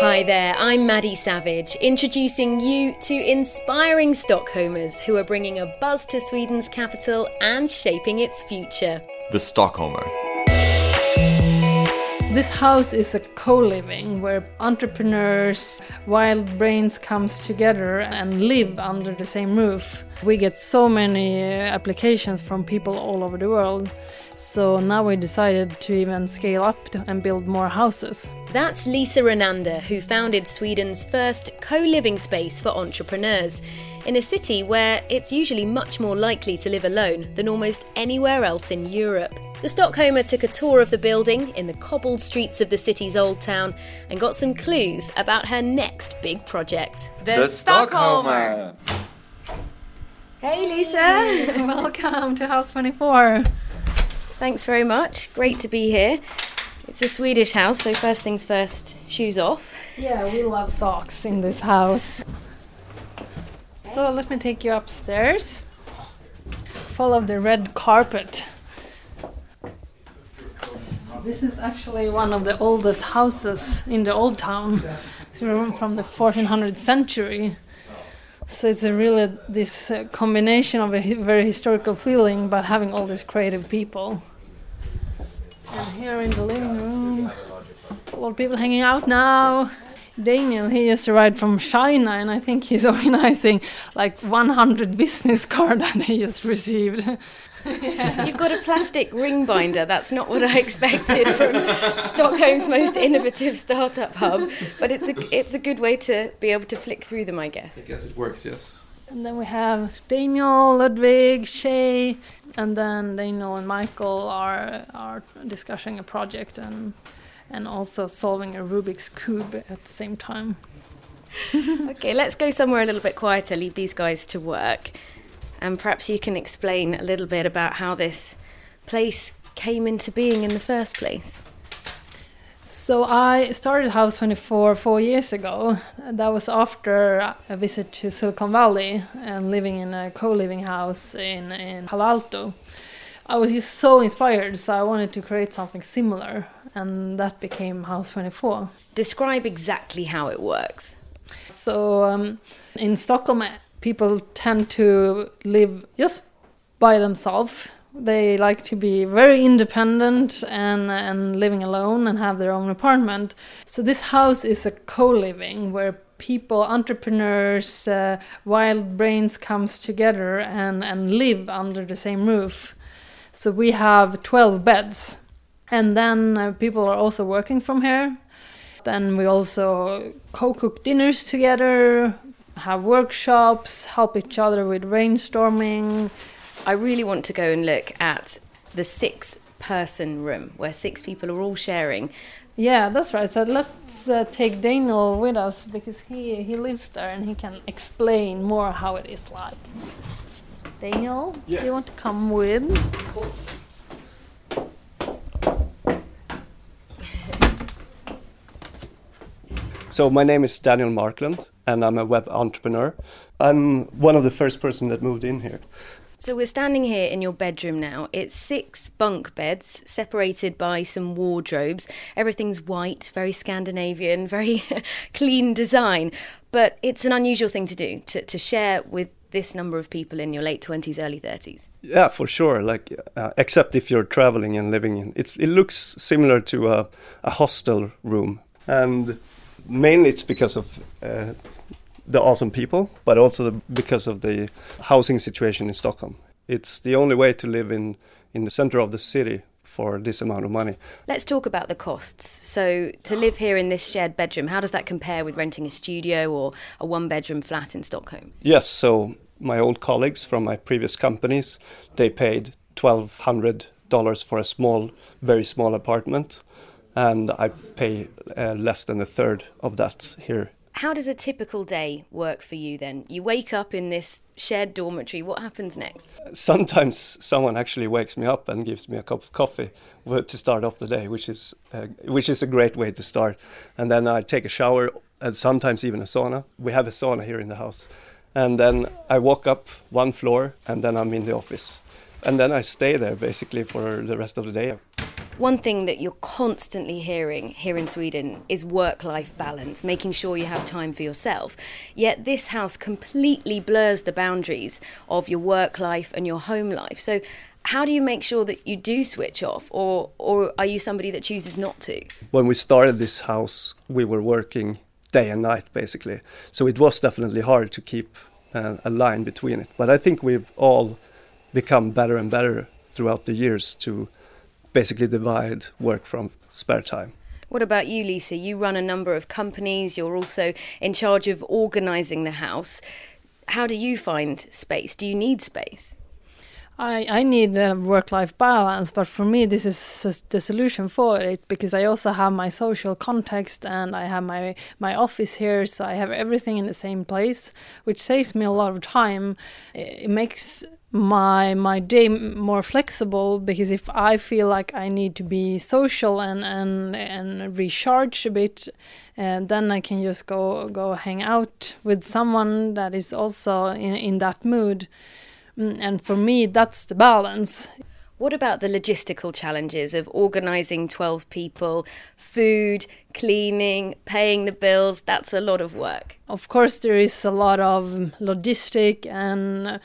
Hi there, I'm Maddy Savage, introducing you to inspiring Stockholmers who are bringing a buzz to Sweden's capital and shaping its future. The Stockholmer. This house is a co-living where entrepreneurs, wild brains comes together and live under the same roof. We get so many uh, applications from people all over the world. So now we decided to even scale up and build more houses. That's Lisa Renander, who founded Sweden's first co living space for entrepreneurs in a city where it's usually much more likely to live alone than almost anywhere else in Europe. The Stockholmer took a tour of the building in the cobbled streets of the city's old town and got some clues about her next big project. The, Stockholmer. Hey, Lisa! Welcome to House 24. Thanks very much. Great to be here. It's a Swedish house, so first things first, shoes off. Yeah, we love socks in this house. So let me take you upstairs. Follow the red carpet. So this is actually one of the oldest houses in the old town. It's from the 1400th century. So it's a really this uh, combination of a very historical feeling, but having all these creative people. And here in the living room, a lot of people hanging out now. Daniel, he just arrived from China, and I think he's organizing like 100 business cards that he just received. You've got a plastic ring binder. That's not what I expected from Stockholm's most innovative startup hub, but it's a it's a good way to be able to flick through them, I guess. Yes, it works, yes. And then we have Daniel, Ludwig, Shay, and then Daniel and Michael are are discussing a project and and also solving a Rubik's cube at the same time. Okay, let's go somewhere a little bit quieter, leave these guys to work. And perhaps you can explain a little bit about how this place came into being in the first place. So I started House 24 four years ago. That was after a visit to Silicon Valley and living in a co-living house in, in Palo Alto. I was just so inspired, so I wanted to create something similar, and that became House 24. Describe exactly how it works. So um, in Stockholm, people tend to live just by themselves. They like to be very independent and, and living alone and have their own apartment. So this house is a co-living where people, entrepreneurs, uh, wild brains comes together and, and live under the same roof. So we have 12 beds. And then uh, people are also working from here. Then we also co-cook dinners together, have workshops, help each other with brainstorming. I really want to go and look at the six person room where six people are all sharing. Yeah, that's right. So let's uh, take Daniel with us because he he lives there and he can explain more how it is like. Daniel, do you want to come with? So my name is Daniel Markland, and I'm a web entrepreneur. I'm one of the first person that moved in here. So we're standing here in your bedroom now. It's six bunk beds separated by some wardrobes. Everything's white, very Scandinavian, very clean design. But it's an unusual thing to do, to, to share with this number of people in your late 20s, early 30s. Yeah, for sure. Like, uh, except if you're traveling and living in, it's it looks similar to a, a hostel room, and mainly it's because of uh, the awesome people, but also because of the housing situation in Stockholm. It's the only way to live in in the center of the city for this amount of money. Let's talk about the costs. So, to live here in this shared bedroom, how does that compare with renting a studio or a one bedroom flat in Stockholm? Yes, so my old colleagues from my previous companies, they paid twelve hundred dollars for a small, very small apartment, and I pay uh, less than a third of that here. How does a typical day work for you then? You wake up in this shared dormitory, what happens next? Sometimes someone actually wakes me up and gives me a cup of coffee to start off the day, which is uh, which is a great way to start. And then I take a shower and sometimes even a sauna. We have a sauna here in the house, and then I walk up one floor and then I'm in the office, and then I stay there basically for the rest of the day. One thing that you're constantly hearing here in Sweden is work life balance, making sure you have time for yourself. Yet this house completely blurs the boundaries of your work life and your home life. So, how do you make sure that you do switch off, or, or are you somebody that chooses not to? When we started this house, we were working day and night basically. So it was definitely hard to keep uh, a line between it. But I think we've all become better and better throughout the years to basically divide work from spare time. What about you, Lisa? You run a number of companies, you're also in charge of organising the house. How do you find space? Do you need space? I, I need a work life balance, but for me, this is the solution for it because I also have my social context and I have my, my office here, so I have everything in the same place, which saves me a lot of time. It makes my my day more flexible because if I feel like I need to be social and and and recharge a bit, and uh, then I can just go go hang out with someone that is also in in that mood, Mm, and for me that's the balance. What about the logistical challenges of organising 12 people, food, cleaning, paying the bills? That's a lot of work. Of course, there is a lot of logistic and uh,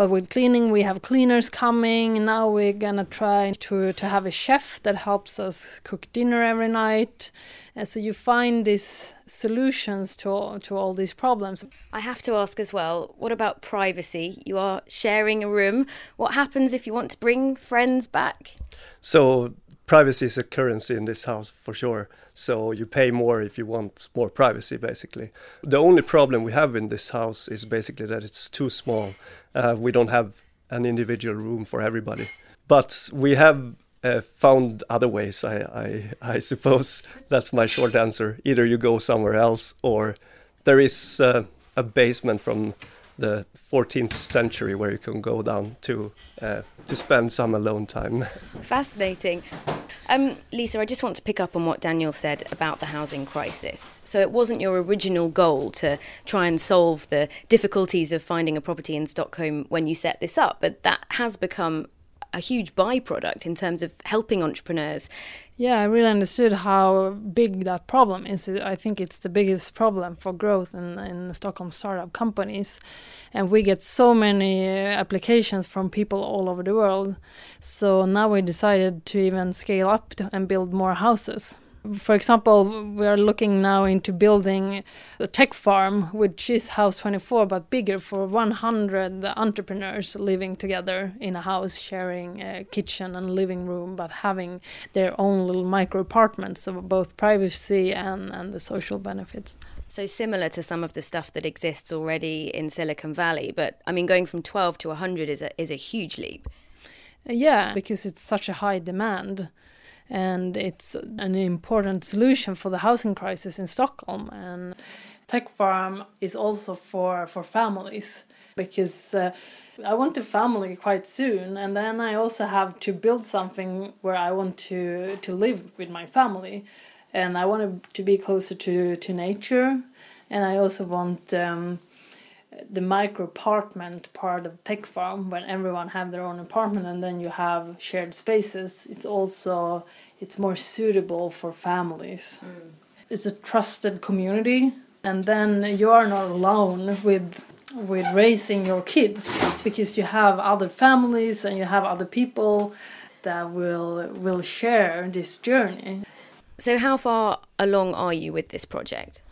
but with cleaning, we have cleaners coming. Now we're gonna try to, to have a chef that helps us cook dinner every night. And so you find these solutions to, to all these problems. I have to ask as well what about privacy? You are sharing a room. What happens if you want to bring friends back? So, privacy is a currency in this house for sure. So you pay more if you want more privacy, basically. The only problem we have in this house is basically that it's too small. Uh, we don't have an individual room for everybody. But we have uh, found other ways, I, I, I, suppose. That's my short answer. Either you go somewhere else, or there is uh, a basement from the 14th century where you can go down to uh, to spend some alone time. Fascinating. Um, Lisa, I just want to pick up on what Daniel said about the housing crisis. So it wasn't your original goal to try and solve the difficulties of finding a property in Stockholm when you set this up, but that has become a huge byproduct in terms of helping entrepreneurs. Yeah, I really understood how big that problem is. I think it's the biggest problem for growth in, in Stockholm startup companies. And we get so many uh, applications from people all over the world. So now we decided to even scale up and build more houses. For example, we are looking now into building a tech farm, which is House 24, but bigger for 100 entrepreneurs living together in a house, sharing a kitchen and living room, but having their own little micro apartments of both privacy and, and the social benefits. So similar to some of the stuff that exists already in Silicon Valley, but I mean, going from 12 to 100 is a, is a huge leap. Yeah, because it's such a high demand and it's an important solution for the housing crisis in Stockholm. And Tech Farm is also for for families because. Uh, I want a family quite soon, and then I also have to build something where I want to to live with my family, and I want to be closer to to nature, and I also want um, the micro apartment part of tech farm when everyone have their own apartment and then you have shared spaces it's also it's more suitable for families. Mm. it's a trusted community and then you are not alone with with raising your kids because you have other families and you have other people that will will share this journey. So how far along are you with this project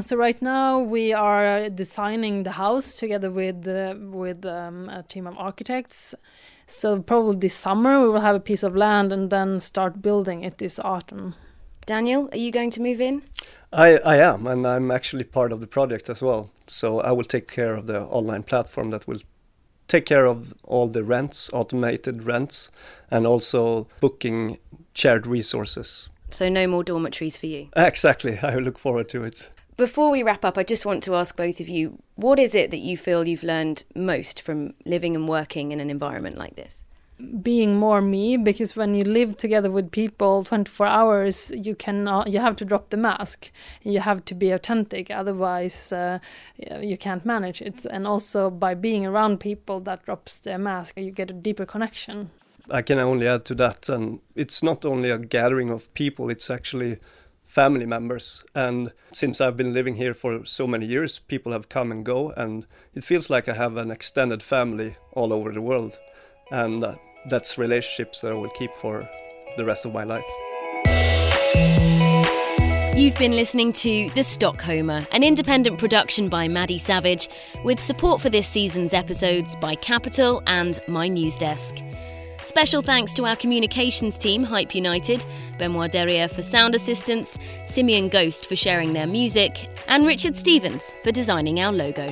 so right now we are designing the house together with uh, with um, a team of architects. So probably this summer we will have a piece of land and then start building it this autumn. Daniel, are you going to move in? I, I am, and I'm actually part of the project as well. So I will take care of the online platform that will take care of all the rents, automated rents, and also booking shared resources. So no more dormitories for you. Exactly. I look forward to it. Before we wrap up, I just want to ask both of you what is it that you feel you've learned most from living and working in an environment like this? being more me because when you live together with people 24 hours you cannot you have to drop the mask you have to be authentic otherwise uh, you can't manage it and also by being around people that drops the mask you get a deeper connection I can only add to that. And it's not only a gathering of people, it's actually family members. And since I've been living here for so many years, people have come and go, and it feels like I have an extended family all over the world. And uh, that's relationships that I will keep for the rest of my life. You've been listening to The Stockholmer, an independent production by Maddy Savage, with support for this season's episodes by Capital and My News Desk. Special thanks to our communications team, Hype United, Benoit Derriere for sound assistance, Simeon Ghost for sharing their music, and Richard Stevens for designing our logo.